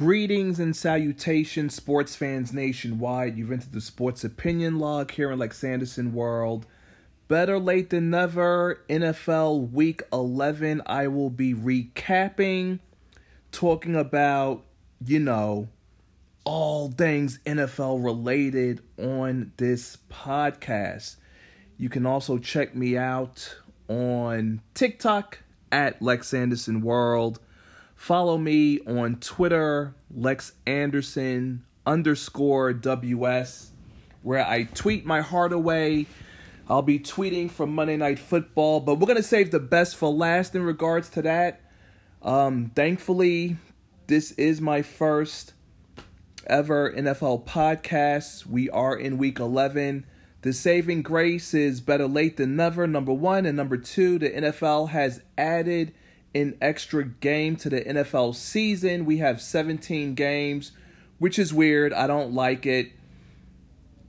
Greetings and salutations, sports fans nationwide. You've entered the Sports Opinion Log here in Lex Sanderson World. Better late than never. NFL Week 11. I will be recapping, talking about, you know, all things NFL related on this podcast. You can also check me out on TikTok at Lex Sanderson World Follow me on Twitter, Lex Anderson underscore WS, where I tweet my heart away. I'll be tweeting from Monday Night Football, but we're going to save the best for last in regards to that. Um, thankfully, this is my first ever NFL podcast. We are in week 11. The saving grace is better late than never, number one. And number two, the NFL has added an extra game to the NFL season. We have 17 games, which is weird. I don't like it.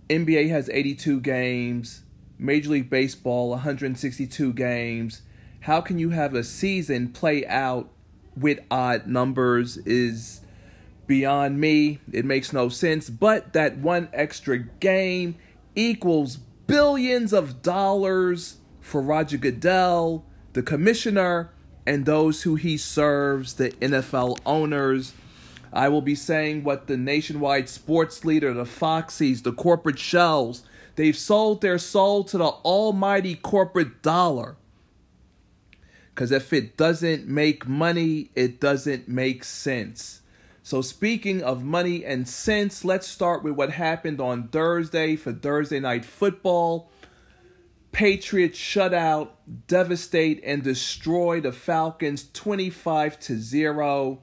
NBA has 82 games, Major League Baseball 162 games. How can you have a season play out with odd numbers is beyond me. It makes no sense, but that one extra game equals billions of dollars for Roger Goodell, the commissioner, and those who he serves, the NFL owners. I will be saying what the nationwide sports leader, the Foxies, the corporate shells, they've sold their soul to the almighty corporate dollar. Because if it doesn't make money, it doesn't make sense. So, speaking of money and sense, let's start with what happened on Thursday for Thursday Night Football. Patriots shut out, devastate, and destroy the Falcons 25 to 0.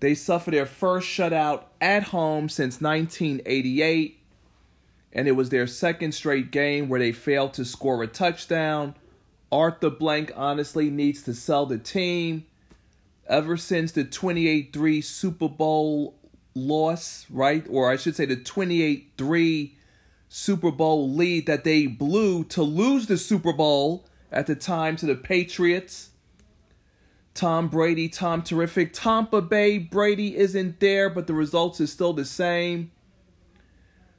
They suffer their first shutout at home since 1988, and it was their second straight game where they failed to score a touchdown. Arthur Blank honestly needs to sell the team. Ever since the 28 3 Super Bowl loss, right? Or I should say the 28 3 Super Bowl lead that they blew to lose the Super Bowl at the time to the Patriots. Tom Brady, Tom terrific. Tampa Bay, Brady isn't there, but the results is still the same.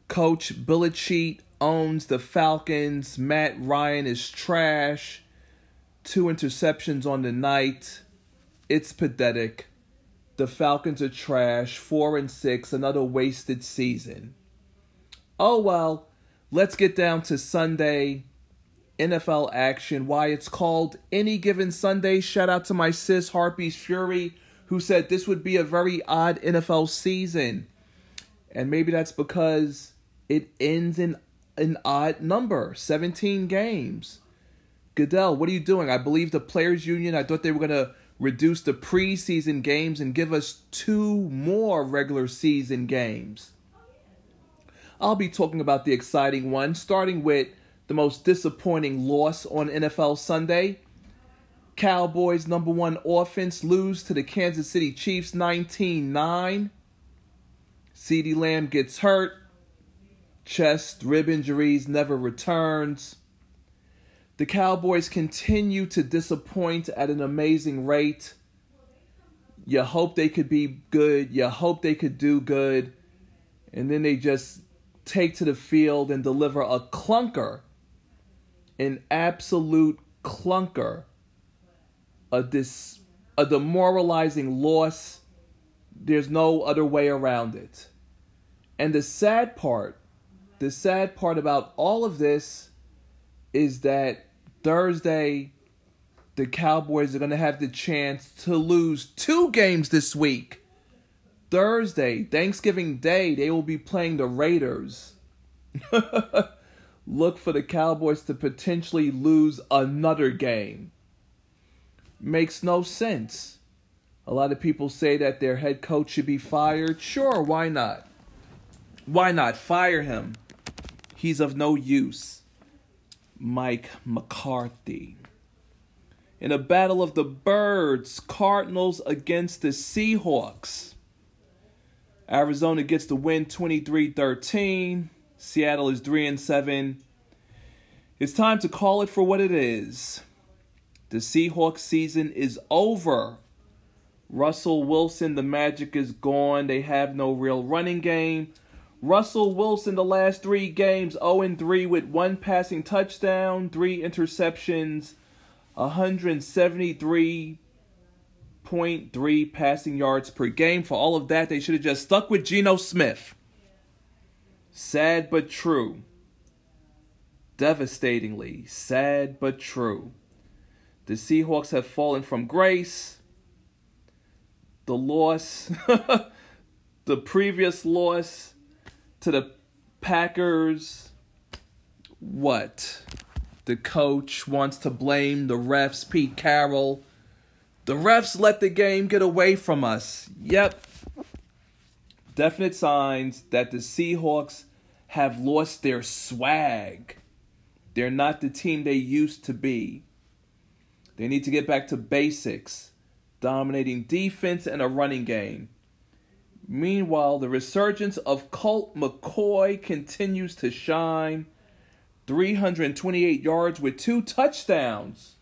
Coach Belichick owns the Falcons. Matt Ryan is trash. Two interceptions on the night. It's pathetic. The Falcons are trash. Four and six. Another wasted season. Oh well, let's get down to Sunday NFL action. Why it's called Any Given Sunday. Shout out to my sis Harpies Fury, who said this would be a very odd NFL season. And maybe that's because it ends in an odd number 17 games. Goodell, what are you doing? I believe the Players Union, I thought they were going to reduce the preseason games and give us two more regular season games. I'll be talking about the exciting one, starting with the most disappointing loss on NFL Sunday. Cowboys' number one offense lose to the Kansas City Chiefs 19 9. CeeDee Lamb gets hurt. Chest, rib injuries, never returns. The Cowboys continue to disappoint at an amazing rate. You hope they could be good. You hope they could do good. And then they just take to the field and deliver a clunker, an absolute clunker, a dis, a demoralizing loss. There's no other way around it. And the sad part, the sad part about all of this is that Thursday the Cowboys are going to have the chance to lose two games this week. Thursday, Thanksgiving Day, they will be playing the Raiders. Look for the Cowboys to potentially lose another game. Makes no sense. A lot of people say that their head coach should be fired. Sure, why not? Why not fire him? He's of no use. Mike McCarthy. In a battle of the birds, Cardinals against the Seahawks. Arizona gets the win 23-13. Seattle is 3 and 7. It's time to call it for what it is. The Seahawks season is over. Russell Wilson, the magic is gone. They have no real running game. Russell Wilson, the last three games, 0 3 with one passing touchdown, three interceptions, 173.3 passing yards per game. For all of that, they should have just stuck with Geno Smith. Sad but true. Devastatingly sad but true. The Seahawks have fallen from grace. The loss, the previous loss to the Packers. What? The coach wants to blame the refs, Pete Carroll. The refs let the game get away from us. Yep. Definite signs that the Seahawks have lost their swag. They're not the team they used to be. They need to get back to basics, dominating defense and a running game. Meanwhile, the resurgence of Colt McCoy continues to shine. 328 yards with two touchdowns.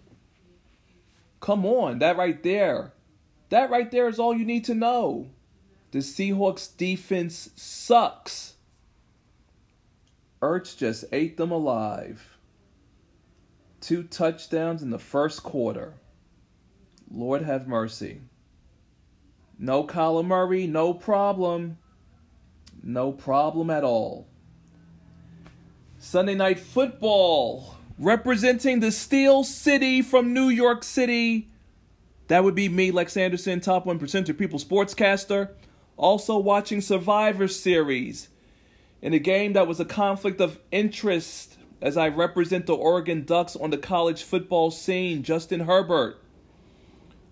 Come on, that right there. That right there is all you need to know. The Seahawks defense sucks. Ertz just ate them alive. Two touchdowns in the first quarter. Lord have mercy. No Kyler Murray, no problem. No problem at all. Sunday Night Football, representing the Steel City from New York City. That would be me, Lex Anderson, top one percenter, people sportscaster. Also watching Survivor Series in a game that was a conflict of interest as I represent the Oregon Ducks on the college football scene, Justin Herbert.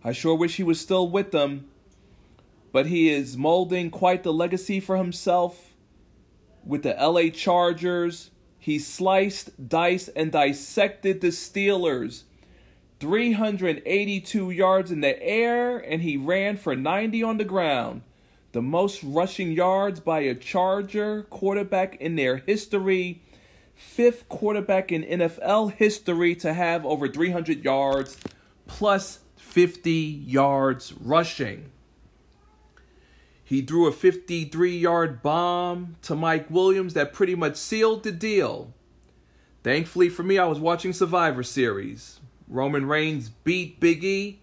I sure wish he was still with them but he is molding quite the legacy for himself with the LA Chargers. He sliced, diced, and dissected the Steelers. 382 yards in the air, and he ran for 90 on the ground. The most rushing yards by a Charger quarterback in their history. Fifth quarterback in NFL history to have over 300 yards plus 50 yards rushing. He threw a 53 yard bomb to Mike Williams that pretty much sealed the deal. Thankfully for me, I was watching Survivor Series. Roman Reigns beat Big E.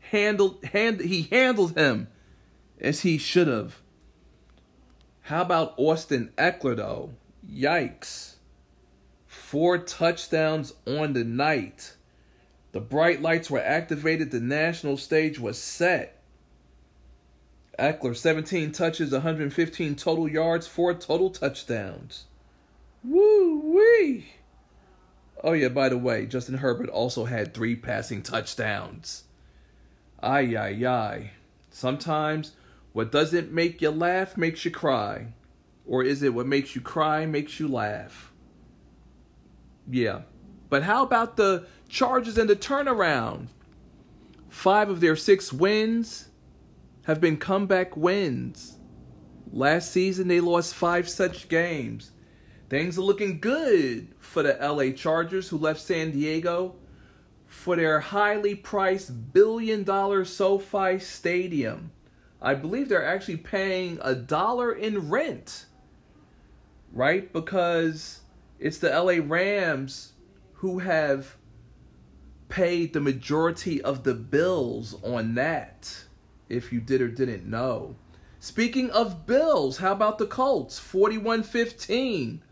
Handled, hand, he handled him as he should have. How about Austin Ekeler, though? Yikes. Four touchdowns on the night. The bright lights were activated, the national stage was set. Ekeler, 17 touches, 115 total yards, 4 total touchdowns. Woo wee! Oh, yeah, by the way, Justin Herbert also had three passing touchdowns. Ay, ay, ay. Sometimes what doesn't make you laugh makes you cry. Or is it what makes you cry makes you laugh? Yeah. But how about the Chargers and the turnaround? Five of their six wins have been comeback wins. Last season, they lost five such games. Things are looking good for the LA Chargers, who left San Diego for their highly priced billion dollar SoFi Stadium. I believe they're actually paying a dollar in rent, right? Because it's the LA Rams who have paid the majority of the bills on that if you did or didn't know. Speaking of Bills, how about the Colts? 41 15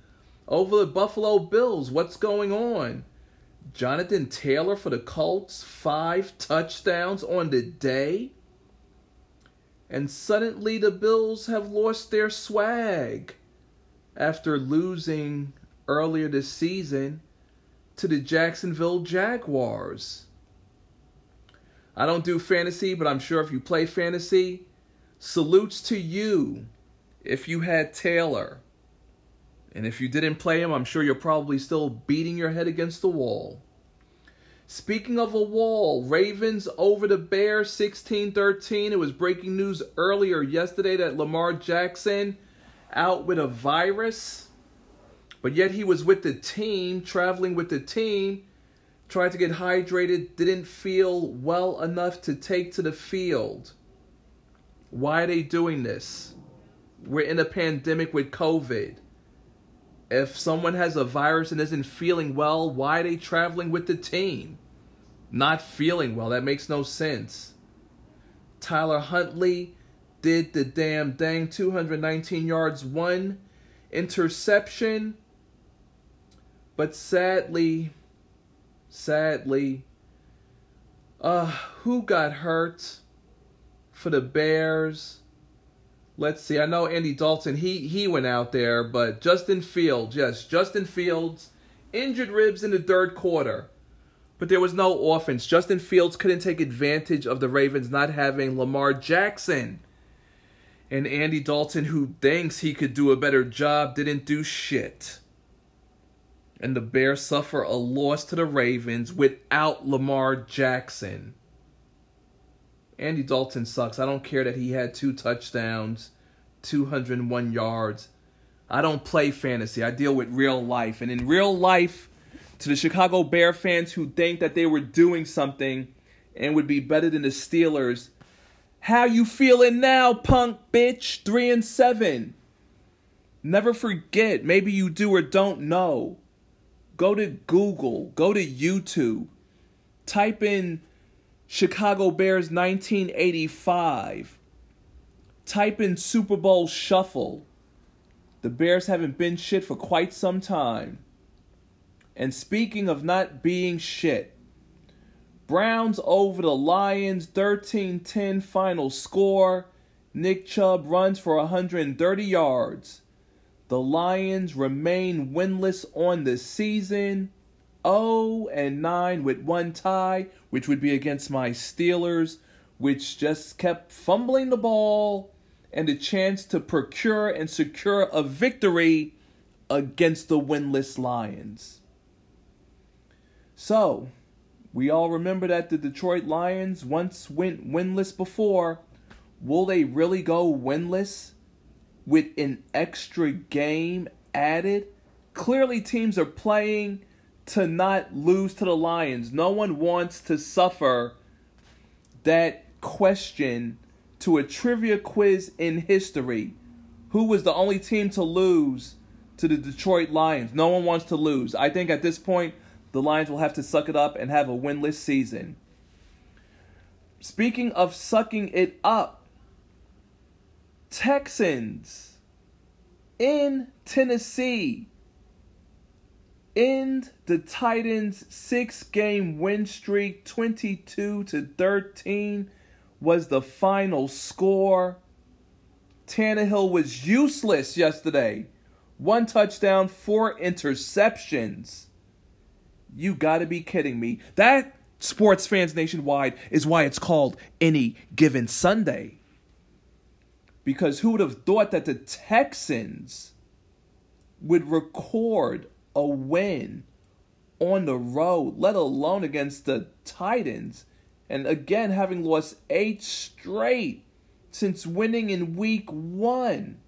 over the Buffalo Bills. What's going on? Jonathan Taylor for the Colts, five touchdowns on the day. And suddenly the Bills have lost their swag after losing earlier this season to the Jacksonville Jaguars. I don't do fantasy, but I'm sure if you play fantasy, salutes to you if you had Taylor. And if you didn't play him, I'm sure you're probably still beating your head against the wall. Speaking of a wall, Ravens over the Bears 16 13. It was breaking news earlier yesterday that Lamar Jackson out with a virus, but yet he was with the team, traveling with the team tried to get hydrated, didn't feel well enough to take to the field. Why are they doing this? We're in a pandemic with COVID. If someone has a virus and isn't feeling well, why are they traveling with the team? Not feeling well. That makes no sense. Tyler Huntley did the damn thing 219 yards, one interception. But sadly, sadly, uh, who got hurt for the Bears? Let's see. I know Andy Dalton. He he went out there, but Justin Fields, yes, Justin Fields, injured ribs in the third quarter, but there was no offense. Justin Fields couldn't take advantage of the Ravens not having Lamar Jackson, and Andy Dalton, who thinks he could do a better job, didn't do shit and the Bears suffer a loss to the Ravens without Lamar Jackson. Andy Dalton sucks. I don't care that he had two touchdowns, 201 yards. I don't play fantasy. I deal with real life. And in real life, to the Chicago Bear fans who think that they were doing something and would be better than the Steelers, how you feeling now, punk bitch? 3 and 7. Never forget, maybe you do or don't know Go to Google, go to YouTube, type in Chicago Bears 1985, type in Super Bowl Shuffle. The Bears haven't been shit for quite some time. And speaking of not being shit, Browns over the Lions 13 10 final score. Nick Chubb runs for 130 yards. The Lions remain winless on the season. 0 and 9 with one tie, which would be against my Steelers, which just kept fumbling the ball and a chance to procure and secure a victory against the winless Lions. So, we all remember that the Detroit Lions once went winless before. Will they really go winless with an extra game added. Clearly, teams are playing to not lose to the Lions. No one wants to suffer that question to a trivia quiz in history. Who was the only team to lose to the Detroit Lions? No one wants to lose. I think at this point, the Lions will have to suck it up and have a winless season. Speaking of sucking it up, Texans in Tennessee end the Titans' six game win streak 22 to 13 was the final score. Tannehill was useless yesterday. One touchdown, four interceptions. You gotta be kidding me. That, sports fans nationwide, is why it's called Any Given Sunday. Because who would have thought that the Texans would record a win on the road, let alone against the Titans? And again, having lost eight straight since winning in week one.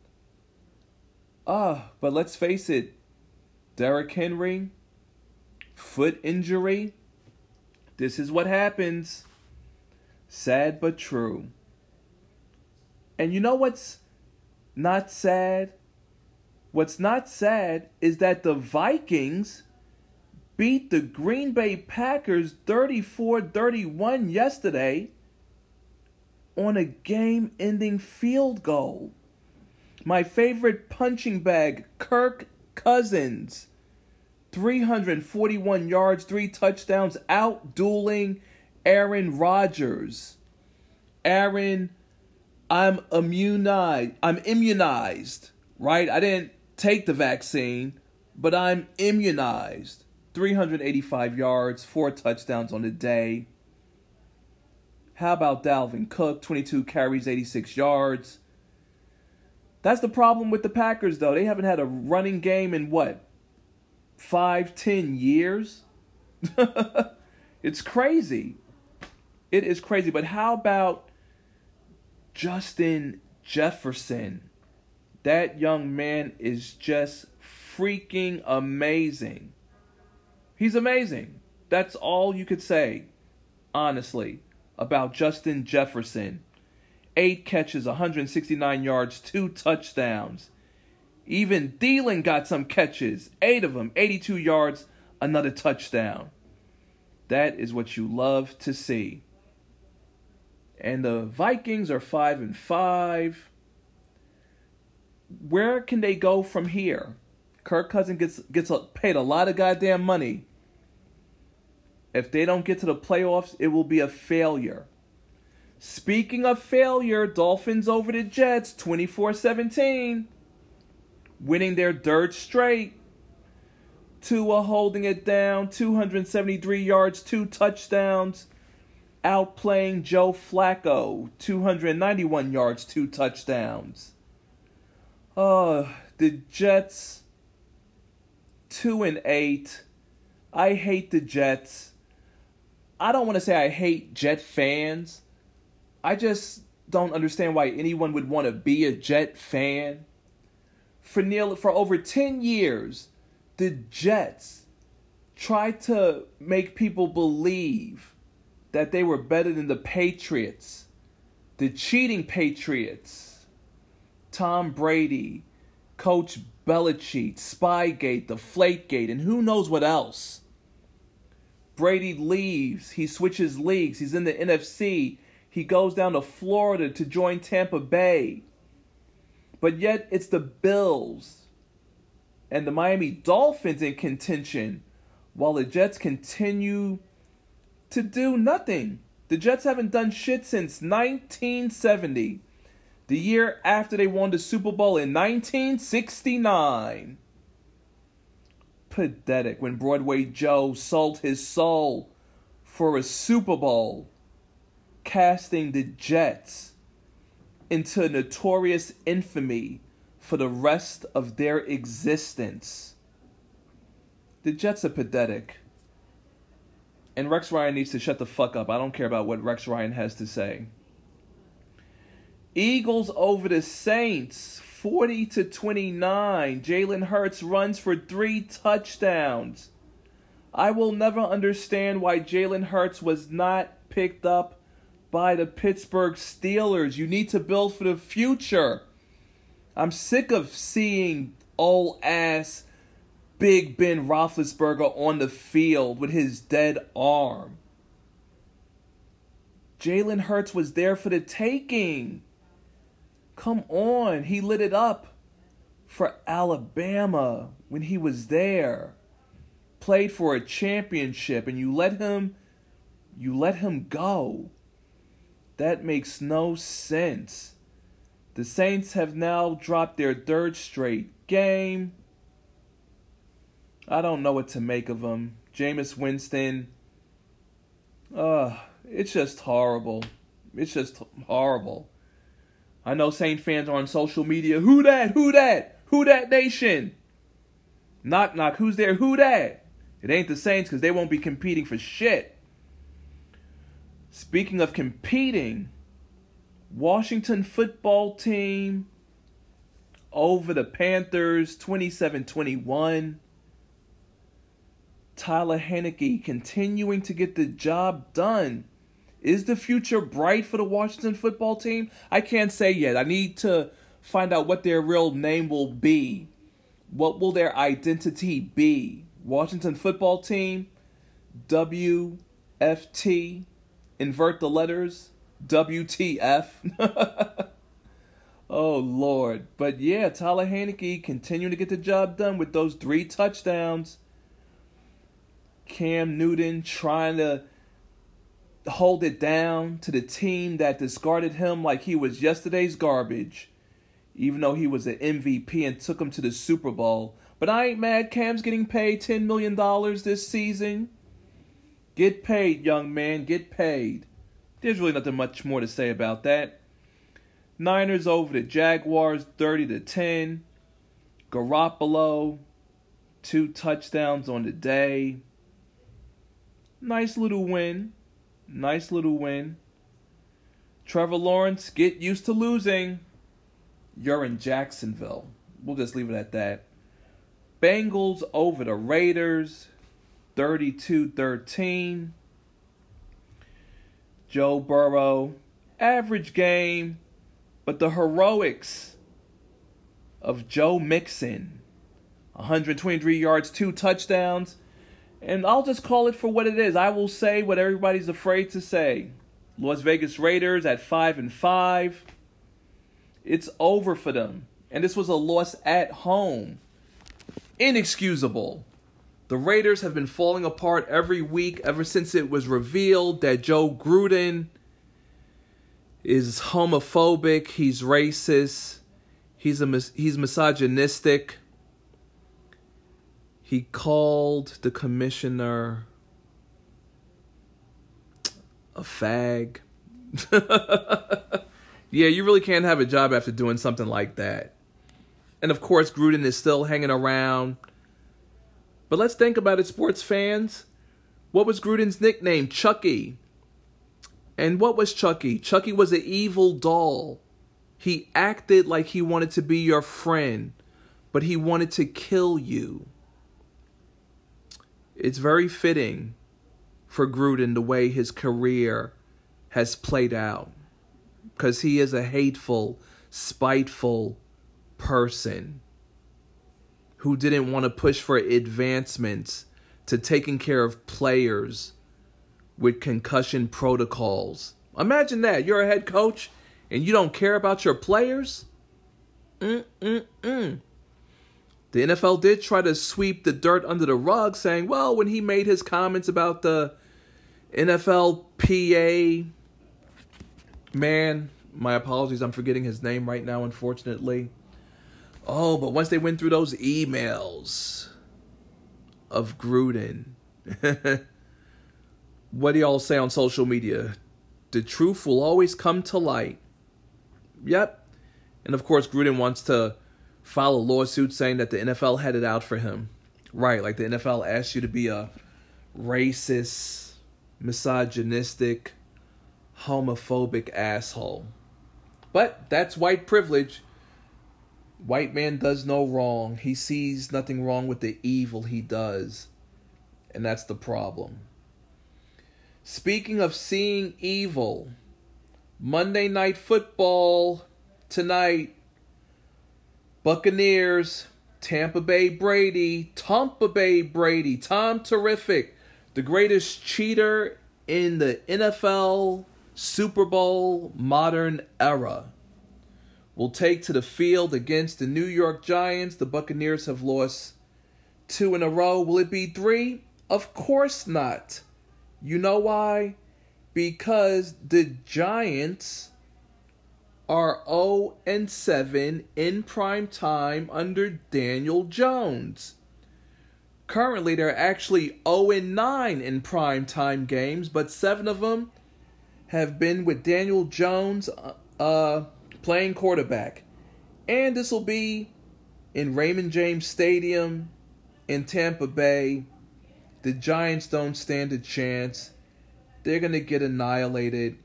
Ah, but let's face it, Derrick Henry, foot injury. This is what happens. Sad but true. And you know what's not sad? What's not sad is that the Vikings beat the Green Bay Packers 34 31 yesterday on a game ending field goal. My favorite punching bag, Kirk Cousins. 341 yards, three touchdowns, out dueling Aaron Rodgers. Aaron I'm immunized. I'm immunized, right? I didn't take the vaccine, but I'm immunized. 385 yards, four touchdowns on the day. How about Dalvin Cook? 22 carries, 86 yards. That's the problem with the Packers, though. They haven't had a running game in what? Five, ten years? it's crazy. It is crazy. But how about Justin Jefferson. That young man is just freaking amazing. He's amazing. That's all you could say, honestly, about Justin Jefferson. eight catches, 169 yards, two touchdowns. Even Thielen got some catches, eight of them, 82 yards, another touchdown. That is what you love to see. And the Vikings are 5 and 5. Where can they go from here? Kirk Cousins gets gets paid a lot of goddamn money. If they don't get to the playoffs, it will be a failure. Speaking of failure, Dolphins over the Jets 24 17, winning their third straight. Tua holding it down, 273 yards, two touchdowns. Outplaying Joe Flacco, 291 yards, two touchdowns. Uh, the Jets, 2 and 8. I hate the Jets. I don't want to say I hate Jet fans I just don't understand why anyone would want to be a Jet fan. For nearly for over 10 years, the Jets tried to make people believe that they were better than the Patriots, the cheating Patriots. Tom Brady, Coach Belichick, Spygate, Deflategate, and who knows what else. Brady leaves, he switches leagues, he's in the NFC, he goes down to Florida to join Tampa Bay. But yet it's the Bills and the Miami Dolphins in contention while the Jets continue to do nothing. The Jets haven't done shit since 1970, the year after they won the Super Bowl in 1969. Pathetic when Broadway Joe sold his soul for a Super Bowl casting the Jets into notorious infamy for the rest of their existence. The Jets are pathetic. And Rex Ryan needs to shut the fuck up. I don't care about what Rex Ryan has to say. Eagles over the Saints, 40 to 29. Jalen Hurts runs for three touchdowns. I will never understand why Jalen Hurts was not picked up by the Pittsburgh Steelers. You need to build for the future. I'm sick of seeing old ass Big Ben Roethlisberger on the field with his dead arm. Jalen Hurts was there for the taking. Come on, he lit it up for Alabama when he was there. Played for a championship and you let him you let him go. That makes no sense. The Saints have now dropped their third straight game. I don't know what to make of them. Jameis Winston. Uh, it's just horrible. It's just horrible. I know Saint fans are on social media. Who that? Who that? Who that nation? Knock knock. Who's there? Who that? It ain't the Saints because they won't be competing for shit. Speaking of competing, Washington football team over the Panthers 27 21. Taylor Heinicke continuing to get the job done. Is the future bright for the Washington football team? I can't say yet. I need to find out what their real name will be. What will their identity be? Washington football team, WFT, invert the letters WTF. oh Lord. But yeah, Taylor Heinicke continuing to get the job done with those three touchdowns. Cam Newton trying to hold it down to the team that discarded him like he was yesterday's garbage, even though he was an MVP and took him to the Super Bowl. But I ain't mad. Cam's getting paid $10 million this season. Get paid, young man. Get paid. There's really nothing much more to say about that. Niners over the Jaguars 30 to 10. Garoppolo, two touchdowns on the day. Nice little win. Nice little win. Trevor Lawrence, get used to losing. You're in Jacksonville. We'll just leave it at that. Bengals over the Raiders 32 13. Joe Burrow average game, but the heroics of Joe Mixon 123 yards, two touchdowns. And I'll just call it for what it is. I will say what everybody's afraid to say. Las Vegas Raiders at 5 and 5. It's over for them. And this was a loss at home. Inexcusable. The Raiders have been falling apart every week ever since it was revealed that Joe Gruden is homophobic, he's racist, he's a he's misogynistic. He called the commissioner a fag. yeah, you really can't have a job after doing something like that. And of course, Gruden is still hanging around. But let's think about it, sports fans. What was Gruden's nickname? Chucky. And what was Chucky? Chucky was an evil doll. He acted like he wanted to be your friend, but he wanted to kill you. It's very fitting for Gruden the way his career has played out because he is a hateful, spiteful person who didn't want to push for advancements to taking care of players with concussion protocols. Imagine that. You're a head coach and you don't care about your players? Mm-mm-mm. The NFL did try to sweep the dirt under the rug, saying, well, when he made his comments about the NFLPA man, my apologies, I'm forgetting his name right now, unfortunately. Oh, but once they went through those emails of Gruden, what do y'all say on social media? The truth will always come to light. Yep. And of course, Gruden wants to file a lawsuit saying that the NFL had it out for him. Right, like the NFL asked you to be a racist, misogynistic, homophobic asshole. But that's white privilege. White man does no wrong. He sees nothing wrong with the evil he does. And that's the problem. Speaking of seeing evil, Monday Night Football tonight Buccaneers, Tampa Bay Brady, Tampa Bay Brady, Tom Terrific, the greatest cheater in the NFL Super Bowl modern era, will take to the field against the New York Giants. The Buccaneers have lost two in a row. Will it be three? Of course not. You know why? Because the Giants are 0 and 7 in prime time under Daniel Jones. Currently, they're actually 0 and 9 in prime time games, but seven of them have been with Daniel Jones uh, uh playing quarterback. And this will be in Raymond James Stadium in Tampa Bay. The Giants don't stand a chance. They're going to get annihilated.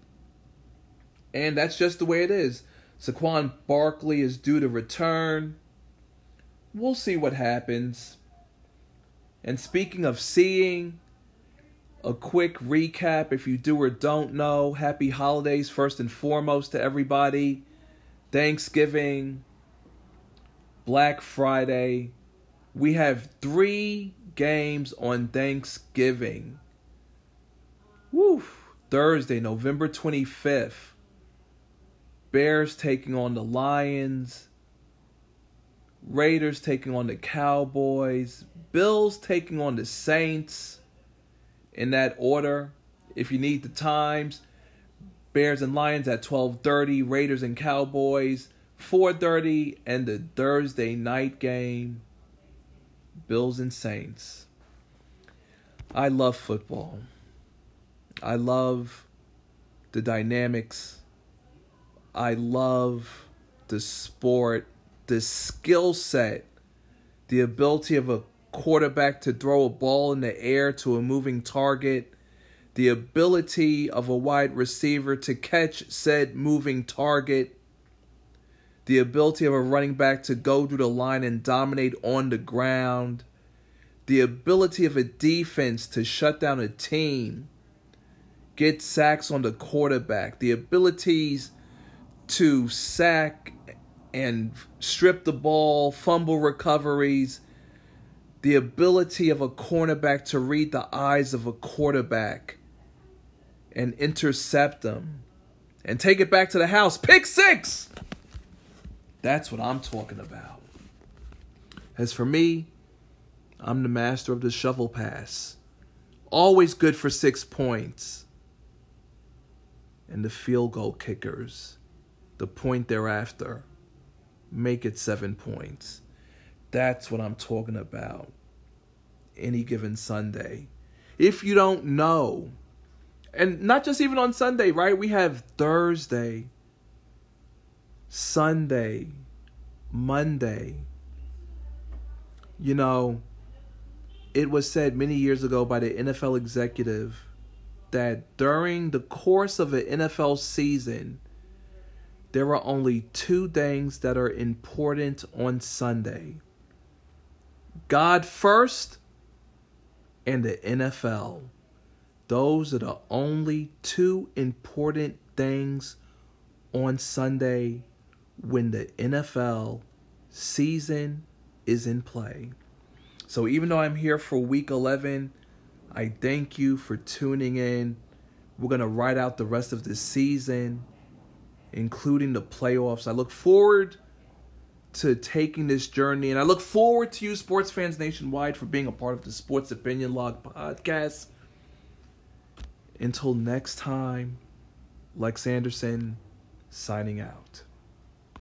And that's just the way it is. Saquon Barkley is due to return. We'll see what happens. And speaking of seeing, a quick recap if you do or don't know. Happy holidays, first and foremost, to everybody. Thanksgiving, Black Friday. We have three games on Thanksgiving. Woo! Thursday, November 25th. Bears taking on the Lions, Raiders taking on the Cowboys, Bills taking on the Saints in that order. If you need the times, Bears and Lions at 12:30, Raiders and Cowboys 4:30 and the Thursday night game Bills and Saints. I love football. I love the dynamics I love the sport, the skill set, the ability of a quarterback to throw a ball in the air to a moving target, the ability of a wide receiver to catch said moving target, the ability of a running back to go through the line and dominate on the ground, the ability of a defense to shut down a team get sacks on the quarterback, the abilities to sack and strip the ball, fumble recoveries, the ability of a cornerback to read the eyes of a quarterback and intercept them and take it back to the house. Pick six! That's what I'm talking about. As for me, I'm the master of the shovel pass. Always good for six points. And the field goal kickers, the point thereafter, make it seven points. That's what I'm talking about. Any given Sunday. If you don't know, and not just even on Sunday, right? We have Thursday, Sunday, Monday. You know, it was said many years ago by the NFL executive that during the course of an NFL season, there are only two things that are important on Sunday God first and the NFL. Those are the only two important things on Sunday when the NFL season is in play. So even though I'm here for week 11, I thank you for tuning in. We're going to ride out the rest of the season, including the playoffs. I look forward to taking this journey, and I look forward to you, sports fans nationwide, for being a part of the Sports Opinion Log podcast. Until next time, Lex Anderson signing out.